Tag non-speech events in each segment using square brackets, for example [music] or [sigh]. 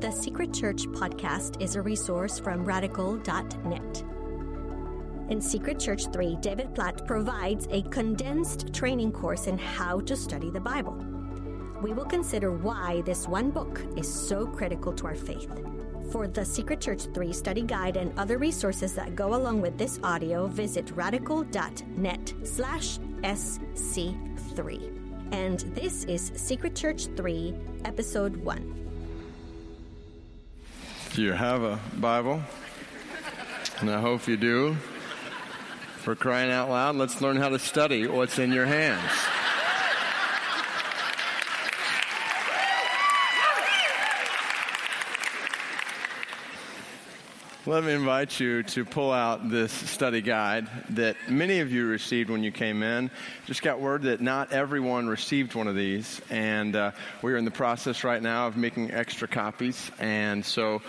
The Secret Church podcast is a resource from radical.net. In Secret Church 3, David Platt provides a condensed training course in how to study the Bible. We will consider why this one book is so critical to our faith. For the Secret Church 3 study guide and other resources that go along with this audio, visit radical.net slash SC3. And this is Secret Church 3, Episode 1. Do you have a Bible? And I hope you do. For crying out loud, let's learn how to study what's in your hands. Let me invite you to pull out this study guide that many of you received when you came in. Just got word that not everyone received one of these, and uh, we're in the process right now of making extra copies. And so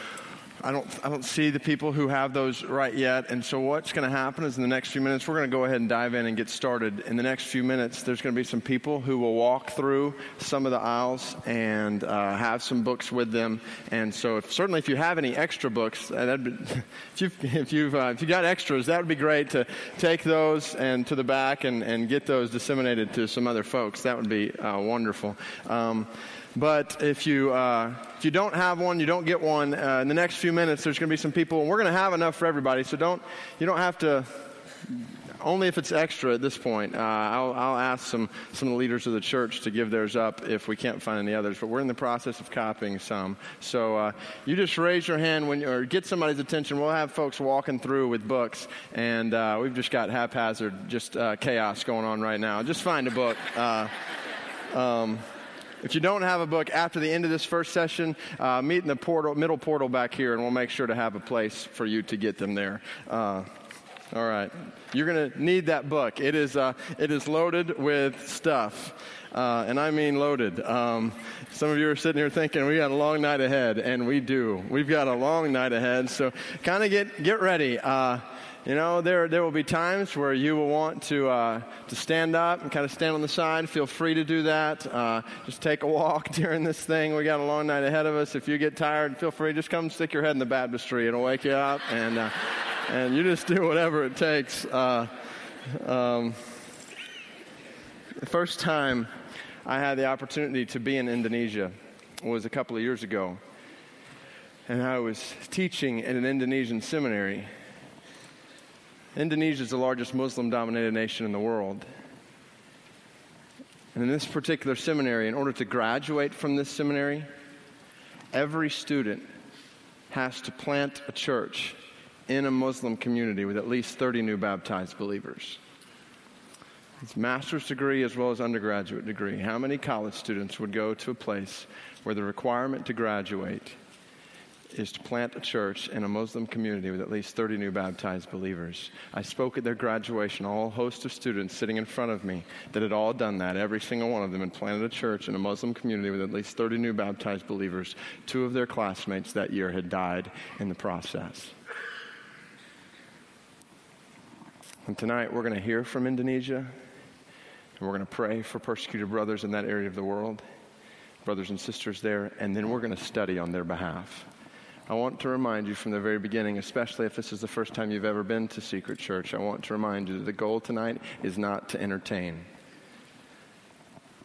I don't, I don't see the people who have those right yet. And so, what's going to happen is in the next few minutes, we're going to go ahead and dive in and get started. In the next few minutes, there's going to be some people who will walk through some of the aisles and uh, have some books with them. And so, if, certainly, if you have any extra books, uh, be, [laughs] if you've, if you've, uh, if you got extras, that would be great to take those and to the back and, and get those disseminated to some other folks. That would be uh, wonderful. Um, but if you, uh, if you don't have one, you don't get one, uh, in the next few minutes, there's going to be some people, and we're going to have enough for everybody. So don't, you don't have to, only if it's extra at this point. Uh, I'll, I'll, ask some, some of the leaders of the church to give theirs up if we can't find any others. But we're in the process of copying some. So uh, you just raise your hand when, or get somebody's attention. We'll have folks walking through with books, and uh, we've just got haphazard, just uh, chaos going on right now. Just find a book. Um, if you don't have a book after the end of this first session, uh, meet in the portal, middle portal back here, and we'll make sure to have a place for you to get them there. Uh, all right. You're going to need that book. It is, uh, it is loaded with stuff. Uh, and I mean loaded. Um, some of you are sitting here thinking we got a long night ahead, and we do. We've got a long night ahead, so kind of get get ready. Uh, you know, there, there will be times where you will want to, uh, to stand up and kind of stand on the side. Feel free to do that. Uh, just take a walk [laughs] during this thing. We got a long night ahead of us. If you get tired, feel free. Just come stick your head in the baptistry. It'll wake you up, and, uh, and you just do whatever it takes. Uh, um, the first time I had the opportunity to be in Indonesia was a couple of years ago. And I was teaching at an Indonesian seminary Indonesia is the largest Muslim dominated nation in the world. And in this particular seminary, in order to graduate from this seminary, every student has to plant a church in a Muslim community with at least 30 new baptized believers. It's master's degree as well as undergraduate degree. How many college students would go to a place where the requirement to graduate is to plant a church in a Muslim community with at least 30 new baptized believers. I spoke at their graduation, all host of students sitting in front of me that had all done that. Every single one of them had planted a church in a Muslim community with at least 30 new baptized believers. Two of their classmates that year had died in the process. And tonight we're going to hear from Indonesia, and we're going to pray for persecuted brothers in that area of the world, brothers and sisters there, and then we're going to study on their behalf. I want to remind you from the very beginning, especially if this is the first time you've ever been to Secret Church, I want to remind you that the goal tonight is not to entertain.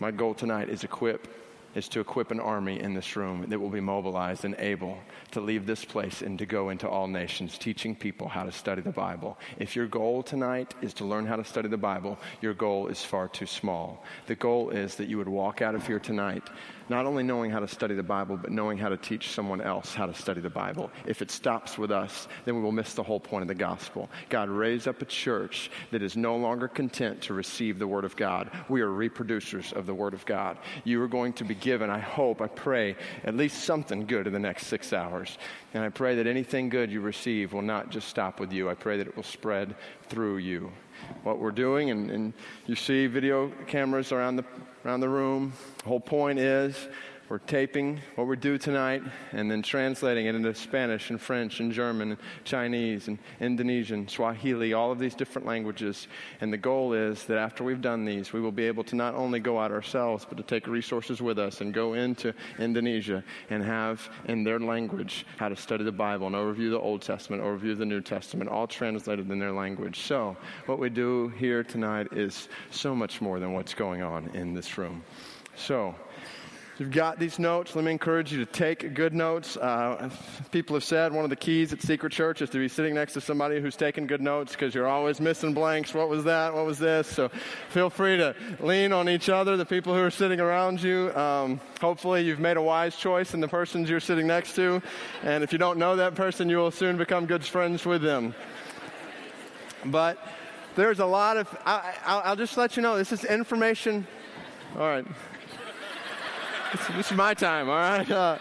My goal tonight is equip is to equip an army in this room that will be mobilized and able to leave this place and to go into all nations, teaching people how to study the Bible. If your goal tonight is to learn how to study the Bible, your goal is far too small. The goal is that you would walk out of here tonight not only knowing how to study the Bible, but knowing how to teach someone else how to study the Bible. If it stops with us, then we will miss the whole point of the gospel. God raised up a church that is no longer content to receive the Word of God. We are reproducers of the Word of God. You are going to be given, I hope, I pray, at least something good in the next six hours. And I pray that anything good you receive will not just stop with you. I pray that it will spread through you. What we're doing, and, and you see video cameras around the around the room. The whole point is we're taping what we do tonight and then translating it into Spanish and French and German and Chinese and Indonesian, Swahili, all of these different languages. And the goal is that after we've done these, we will be able to not only go out ourselves, but to take resources with us and go into Indonesia and have in their language how to study the Bible and overview the Old Testament, overview the New Testament, all translated in their language. So, what we do here tonight is so much more than what's going on in this room. So, you've got these notes, let me encourage you to take good notes. Uh, people have said one of the keys at Secret Church is to be sitting next to somebody who's taking good notes because you're always missing blanks. What was that? What was this? So feel free to lean on each other, the people who are sitting around you. Um, hopefully, you've made a wise choice in the persons you're sitting next to. And if you don't know that person, you will soon become good friends with them. But there's a lot of, I, will just let you know, this is information. All right this, is my time, all right? Uh,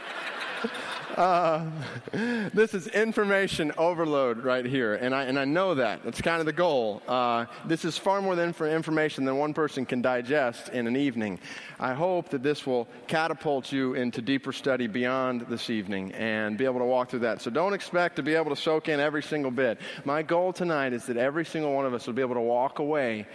uh, [laughs] this is information overload right here, and I, and I know that. That's kind of the goal. Uh, this is far more than information than one person can digest in an evening. I hope that this will catapult you into deeper study beyond this evening and be able to walk through that. So don't expect to be able to soak in every single bit. My goal tonight is that every single one of us will be able to walk away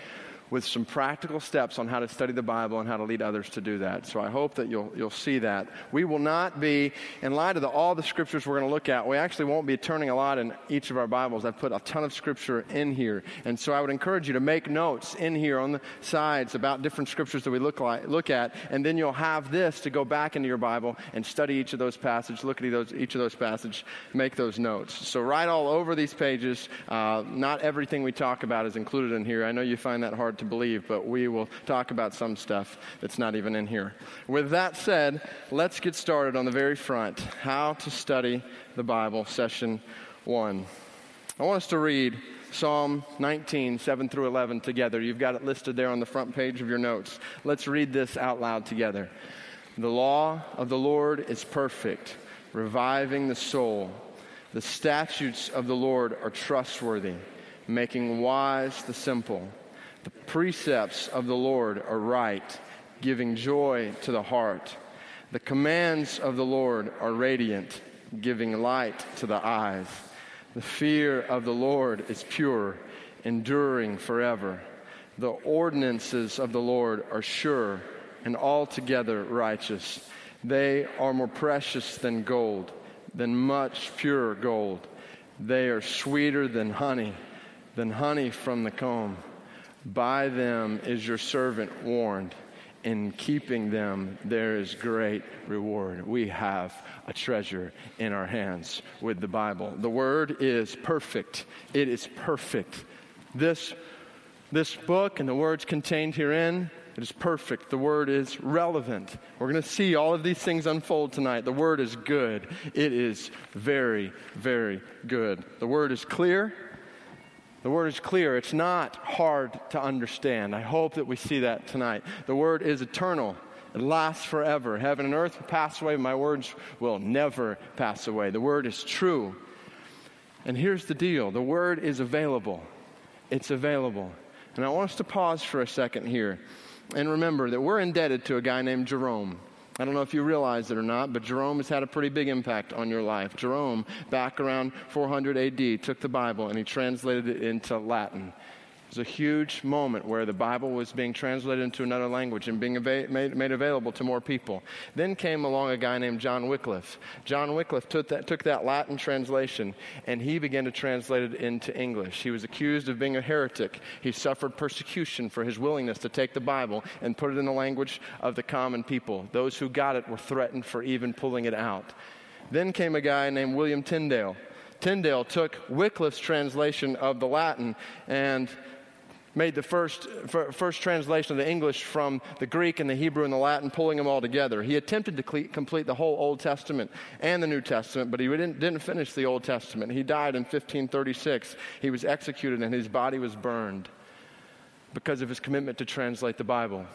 with some practical steps on how to study the Bible and how to lead others to do that. So I hope that you'll, you'll see that. We will not be, in light of the, all the scriptures we're going to look at, we actually won't be turning a lot in each of our Bibles. I've put a ton of scripture in here. And so I would encourage you to make notes in here on the sides about different scriptures that we look, like, look at. And then you'll have this to go back into your Bible and study each of those passages, look at those, each of those passages, make those notes. So write all over these pages. Uh, not everything we talk about is included in here. I know you find that hard to believe, but we will talk about some stuff that's not even in here. With that said, let's get started on the very front How to Study the Bible, session one. I want us to read Psalm 19, 7 through 11 together. You've got it listed there on the front page of your notes. Let's read this out loud together. The law of the Lord is perfect, reviving the soul. The statutes of the Lord are trustworthy, making wise the simple. The precepts of the Lord are right, giving joy to the heart. The commands of the Lord are radiant, giving light to the eyes. The fear of the Lord is pure, enduring forever. The ordinances of the Lord are sure and altogether righteous. They are more precious than gold, than much pure gold. They are sweeter than honey, than honey from the comb. By them is your servant warned. In keeping them, there is great reward. We have a treasure in our hands with the Bible. The Word is perfect. It is perfect. This, this book and the words contained herein, it is perfect. The Word is relevant. We're going to see all of these things unfold tonight. The Word is good. It is very, very good. The Word is clear. The word is clear. It's not hard to understand. I hope that we see that tonight. The word is eternal. It lasts forever. Heaven and earth will pass away. My words will never pass away. The word is true. And here's the deal the word is available. It's available. And I want us to pause for a second here and remember that we're indebted to a guy named Jerome. I don't know if you realize it or not, but Jerome has had a pretty big impact on your life. Jerome, back around 400 AD, took the Bible and he translated it into Latin was a huge moment where the Bible was being translated into another language and being ava- made, made, available to more people. Then came along a guy named John Wycliffe. John Wycliffe took that, took that Latin translation and he began to translate it into English. He was accused of being a heretic. He suffered persecution for his willingness to take the Bible and put it in the language of the common people. Those who got it were threatened for even pulling it out. Then came a guy named William Tyndale. Tyndale took Wycliffe's translation of the Latin and made the first, first translation of the English from the Greek and the Hebrew and the Latin, pulling them all together. He attempted to complete the whole Old Testament and the New Testament, but he didn't, didn't finish the Old Testament. He died in 1536. He was executed and his body was burned because of his commitment to translate the Bible.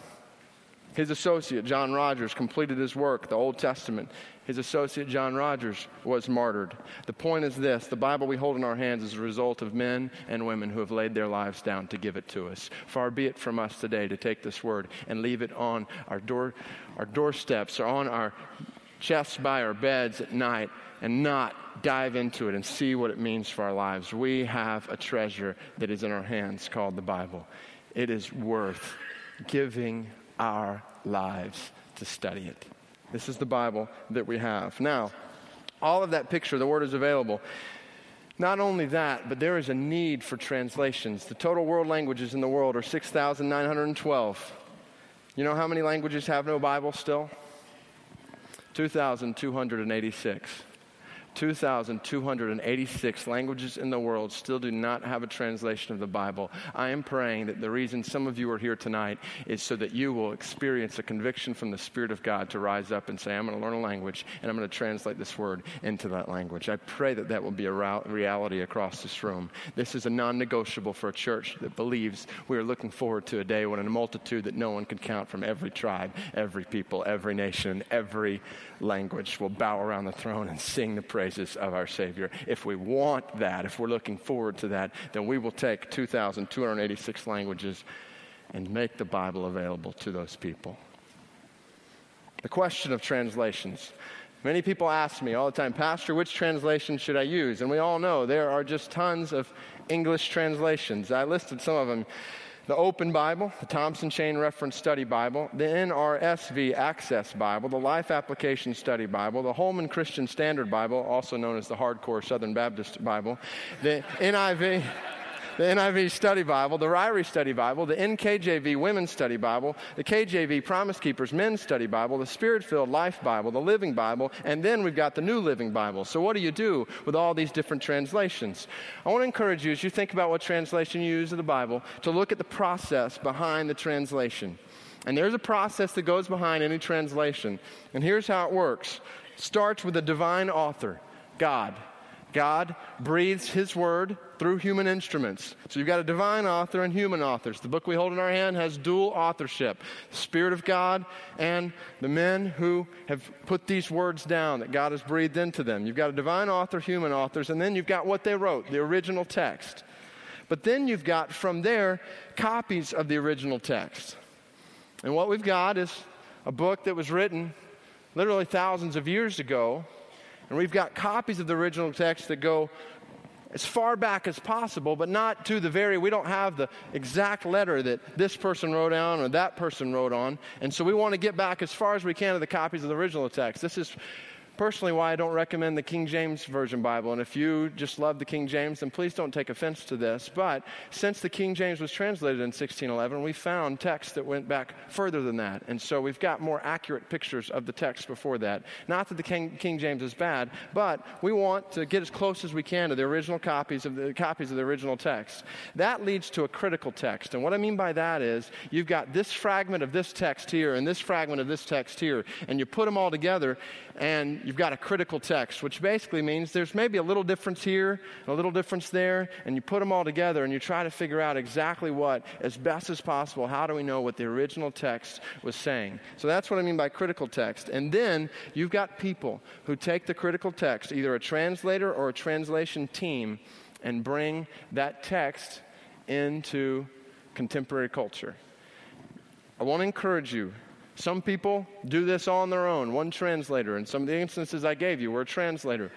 His associate, John Rogers, completed his work, the Old Testament. His associate, John Rogers, was martyred. The point is this the Bible we hold in our hands is a result of men and women who have laid their lives down to give it to us. Far be it from us today to take this word and leave it on our, door, our doorsteps or on our chests by our beds at night and not dive into it and see what it means for our lives. We have a treasure that is in our hands called the Bible. It is worth giving our lives to study it. This is the Bible that we have. Now, all of that picture, the word is available. Not only that, but there is a need for translations. The total world languages in the world are 6,912. You know how many languages have no Bible still? 2,286. 2,286 languages in the world still do not have a translation of the Bible. I am praying that the reason some of you are here tonight is so that you will experience a conviction from the Spirit of God to rise up and say, I'm going to learn a language and I'm going to translate this word into that language. I pray that that will be a reality across this room. This is a non negotiable for a church that believes we are looking forward to a day when a multitude that no one can count from every tribe, every people, every nation, every language will bow around the throne and sing the praise praises of our Savior. If we want that, if we're looking forward to that, then we will take 2,286 languages and make the Bible available to those people. The question of translations. Many people ask me all the time, Pastor, which translation should I use? And we all know there are just tons of English translations. I listed some of them the Open Bible, the Thompson Chain Reference Study Bible, the NRSV Access Bible, the Life Application Study Bible, the Holman Christian Standard Bible, also known as the Hardcore Southern Baptist Bible, the NIV the NIV Study Bible, the Ryrie Study Bible, the NKJV Women's Study Bible, the KJV Promise Keepers Men's Study Bible, the Spirit filled Life Bible, the Living Bible, and then we've got the New Living Bible. So, what do you do with all these different translations? I want to encourage you as you think about what translation you use of the Bible to look at the process behind the translation. And there's a process that goes behind any translation. And here's how it works starts with a divine author, God. God breathes His word through human instruments. So you've got a divine author and human authors. The book we hold in our hand has dual authorship the Spirit of God and the men who have put these words down that God has breathed into them. You've got a divine author, human authors, and then you've got what they wrote, the original text. But then you've got from there copies of the original text. And what we've got is a book that was written literally thousands of years ago and we've got copies of the original text that go as far back as possible, but not to the very, we don't have the exact letter that this person wrote on or that person wrote on. And so we want to get back as far as we can to the copies of the original text. This is personally why I don't recommend the King James Version Bible. And if you just love the King James, then please don't take offense to this. But since the King James was translated in 1611, we found texts that went back further than that. And so we've got more accurate pictures of the text before that. Not that the King, King James is bad, but we want to get as close as we can to the original copies of the copies of the original text. That leads to a critical text. And what I mean by that is you've got this fragment of this text here and this fragment of this text here, and you put them all together and you've got a critical text, which basically means there's maybe a little difference here, a little difference there, and you put them all together and you try to figure out exactly what, as best as possible, how do we know what the original text was saying. So that's what I mean by critical text. And then you've got people who take the critical text, either a translator or a translation team, and bring that text into contemporary culture. I want to encourage you some people do this on their own, one translator, and some of the instances I gave you were a translator.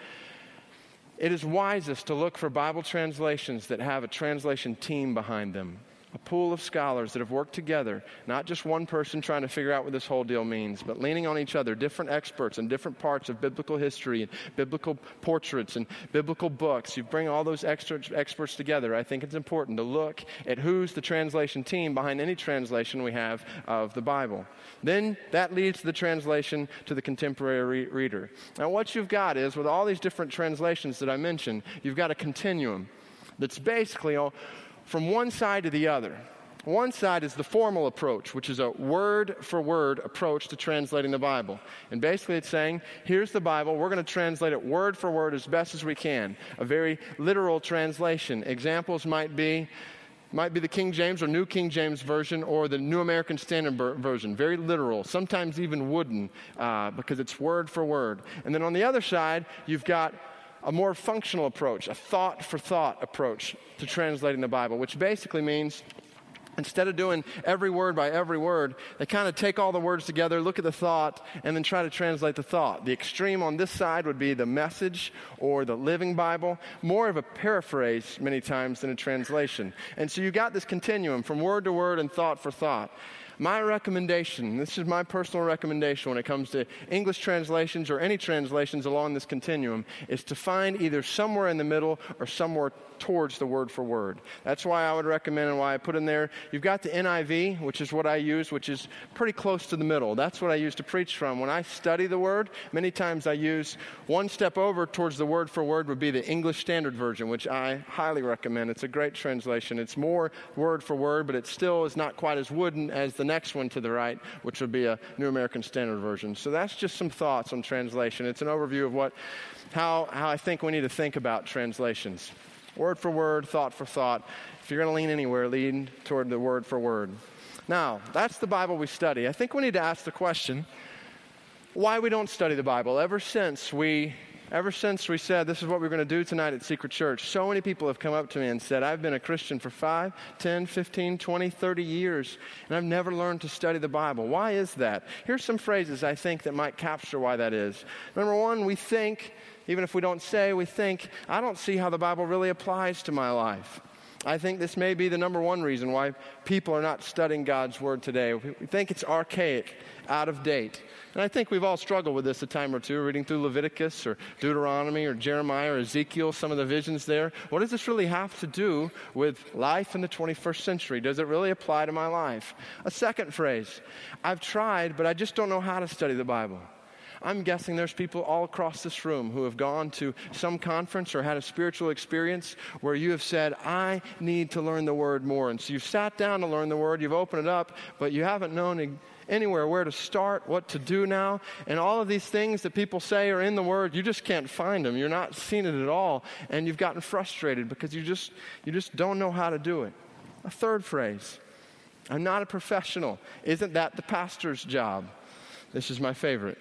It is wisest to look for Bible translations that have a translation team behind them a pool of scholars that have worked together, not just one person trying to figure out what this whole deal means, but leaning on each other, different experts in different parts of biblical history and biblical portraits and biblical books. You bring all those extra experts together. I think it's important to look at who's the translation team behind any translation we have of the Bible. Then that leads to the translation to the contemporary re- reader. Now, what you've got is, with all these different translations that I mentioned, you've got a continuum that's basically all from one side to the other. One side is the formal approach, which is a word for word approach to translating the Bible. And basically, it's saying, here's the Bible, we're going to translate it word for word as best as we can. A very literal translation. Examples might be might be the King James or New King James Version or the New American Standard Version. Very literal, sometimes even wooden, uh, because it's word for word. And then on the other side, you've got a more functional approach, a thought for thought approach to translating the Bible, which basically means Instead of doing every word by every word, they kind of take all the words together, look at the thought, and then try to translate the thought. The extreme on this side would be the message or the living Bible, more of a paraphrase many times than a translation. And so you got this continuum from word to word and thought for thought. My recommendation, this is my personal recommendation when it comes to English translations or any translations along this continuum, is to find either somewhere in the middle or somewhere towards the word for word. That's why I would recommend and why I put in there. You've got the NIV, which is what I use, which is pretty close to the middle. That's what I use to preach from. When I study the word, many times I use one step over towards the word for word would be the English Standard Version, which I highly recommend. It's a great translation. It's more word for word, but it still is not quite as wooden as the next one to the right, which would be a New American Standard Version. So that's just some thoughts on translation. It's an overview of what, how, how I think we need to think about translations. Word for word, thought for thought. If you're going to lean anywhere, lean toward the word for word. Now, that's the Bible we study. I think we need to ask the question why we don't study the Bible. Ever since we Ever since we said this is what we're going to do tonight at Secret Church, so many people have come up to me and said, I've been a Christian for 5, 10, 15, 20, 30 years, and I've never learned to study the Bible. Why is that? Here's some phrases I think that might capture why that is. Number one, we think, even if we don't say, we think, I don't see how the Bible really applies to my life. I think this may be the number one reason why people are not studying God's Word today. We think it's archaic, out of date. And I think we've all struggled with this a time or two, reading through Leviticus or Deuteronomy or Jeremiah or Ezekiel, some of the visions there. What does this really have to do with life in the 21st century? Does it really apply to my life? A second phrase I've tried, but I just don't know how to study the Bible. I'm guessing there's people all across this room who have gone to some conference or had a spiritual experience where you have said, I need to learn the word more. And so you've sat down to learn the word, you've opened it up, but you haven't known anywhere where to start, what to do now. And all of these things that people say are in the Word, you just can't find them. You're not seeing it at all. And you've gotten frustrated because you just, you just don't know how to do it. A third phrase I'm not a professional. Isn't that the pastor's job? This is my favorite.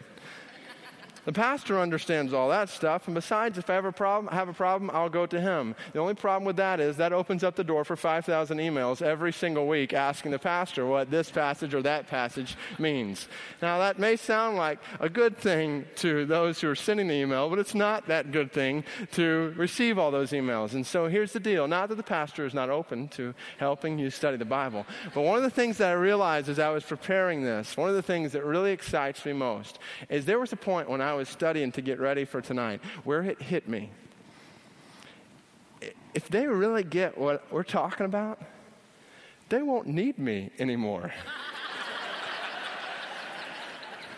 The pastor understands all that stuff, and besides, if I have a problem, I have a problem, I'll go to him. The only problem with that is that opens up the door for 5,000 emails every single week asking the pastor what this passage or that passage means. Now, that may sound like a good thing to those who are sending the email, but it's not that good thing to receive all those emails. And so here's the deal not that the pastor is not open to helping you study the Bible, but one of the things that I realized as I was preparing this, one of the things that really excites me most, is there was a point when I was studying to get ready for tonight where it hit me. If they really get what we're talking about, they won't need me anymore. [laughs]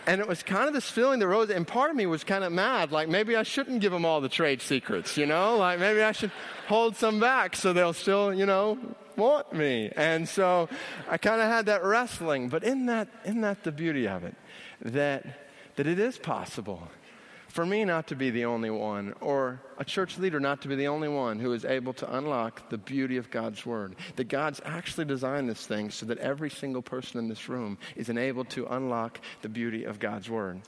and it was kind of this feeling that rose, and part of me was kind of mad, like maybe I shouldn't give them all the trade secrets, you know? Like maybe I should hold some back so they'll still, you know, want me. And so I kind of had that wrestling, but in that, in that the beauty of it, that, that it is possible for me not to be the only one, or a church leader not to be the only one who is able to unlock the beauty of God's Word. That God's actually designed this thing so that every single person in this room is enabled to unlock the beauty of God's Word.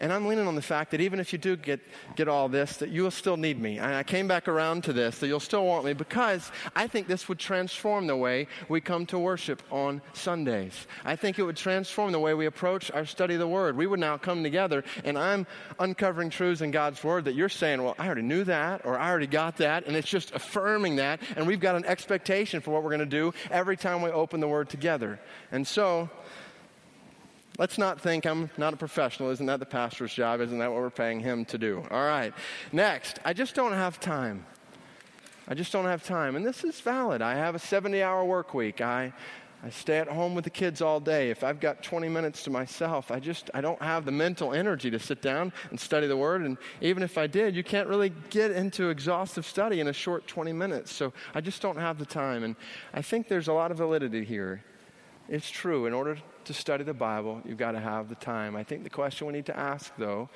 And I'm leaning on the fact that even if you do get, get all this, that you will still need me. And I came back around to this, that you'll still want me because I think this would transform the way we come to worship on Sundays. I think it would transform the way we approach our study of the Word. We would now come together and I'm uncovering truths in God's Word that you're saying, well, I already knew that or I already got that. And it's just affirming that. And we've got an expectation for what we're going to do every time we open the Word together. And so, Let's not think I'm not a professional. Isn't that the pastor's job? Isn't that what we're paying him to do? All right. Next, I just don't have time. I just don't have time. And this is valid. I have a 70 hour work week. I, I stay at home with the kids all day. If I've got 20 minutes to myself, I just I don't have the mental energy to sit down and study the word and even if I did, you can't really get into exhaustive study in a short 20 minutes. So I just don't have the time and I think there's a lot of validity here. It's true. In order to study the Bible, you've got to have the time. I think the question we need to ask, though,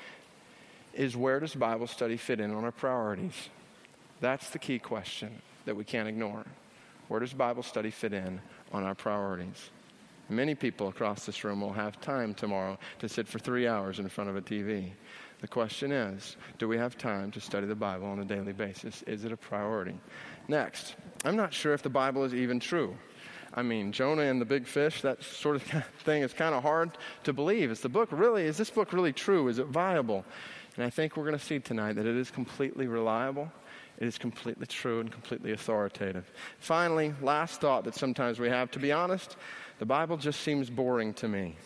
is where does Bible study fit in on our priorities? That's the key question that we can't ignore. Where does Bible study fit in on our priorities? Many people across this room will have time tomorrow to sit for three hours in front of a TV. The question is do we have time to study the Bible on a daily basis? Is it a priority? Next, I'm not sure if the Bible is even true. I mean, Jonah and the big fish, that sort of [laughs] thing is kind of hard to believe. Is the book really, is this book really true? Is it viable? And I think we're going to see tonight that it is completely reliable. It is completely true and completely authoritative. Finally, last thought that sometimes we have, to be honest, the Bible just seems boring to me.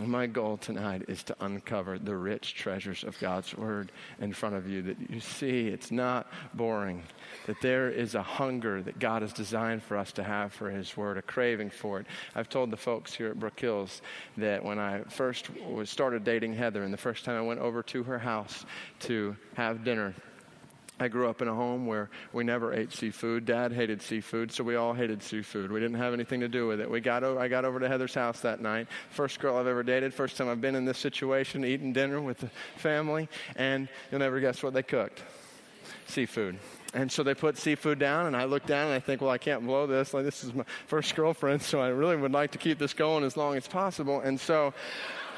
My goal tonight is to uncover the rich treasures of God's Word in front of you. That you see it's not boring, that there is a hunger that God has designed for us to have for His Word, a craving for it. I've told the folks here at Brook Hills that when I first started dating Heather, and the first time I went over to her house to have dinner, I grew up in a home where we never ate seafood. Dad hated seafood, so we all hated seafood. We didn't have anything to do with it. We got over, I got over to Heather's house that night. First girl I've ever dated. First time I've been in this situation, eating dinner with the family, and you'll never guess what they cooked: seafood. And so they put seafood down, and I look down and I think, well, I can't blow this. Like this is my first girlfriend, so I really would like to keep this going as long as possible. And so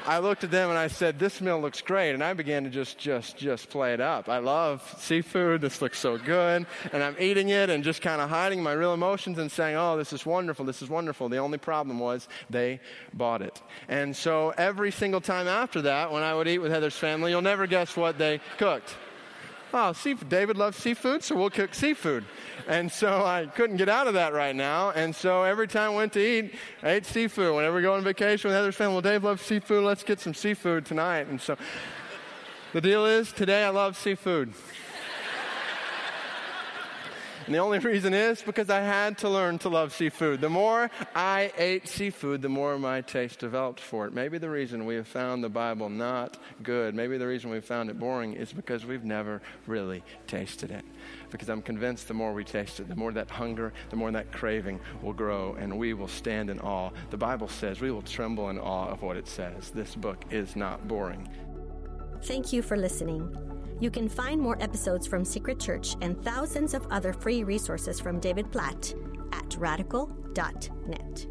I looked at them and I said, "This meal looks great," and I began to just, just, just play it up. I love seafood. This looks so good, and I'm eating it and just kind of hiding my real emotions and saying, "Oh, this is wonderful. This is wonderful." The only problem was they bought it, and so every single time after that, when I would eat with Heather's family, you'll never guess what they cooked. Oh. David loves seafood, so we'll cook seafood. And so I couldn't get out of that right now. And so every time I went to eat, I ate seafood. Whenever we go on vacation with Heather's family, well, Dave loves seafood. Let's get some seafood tonight. And so the deal is today I love seafood. And the only reason is because I had to learn to love seafood. The more I ate seafood, the more my taste developed for it. Maybe the reason we have found the Bible not good, maybe the reason we've found it boring is because we've never really tasted it. Because I'm convinced the more we taste it, the more that hunger, the more that craving will grow, and we will stand in awe. The Bible says we will tremble in awe of what it says. This book is not boring. Thank you for listening. You can find more episodes from Secret Church and thousands of other free resources from David Platt at radical.net.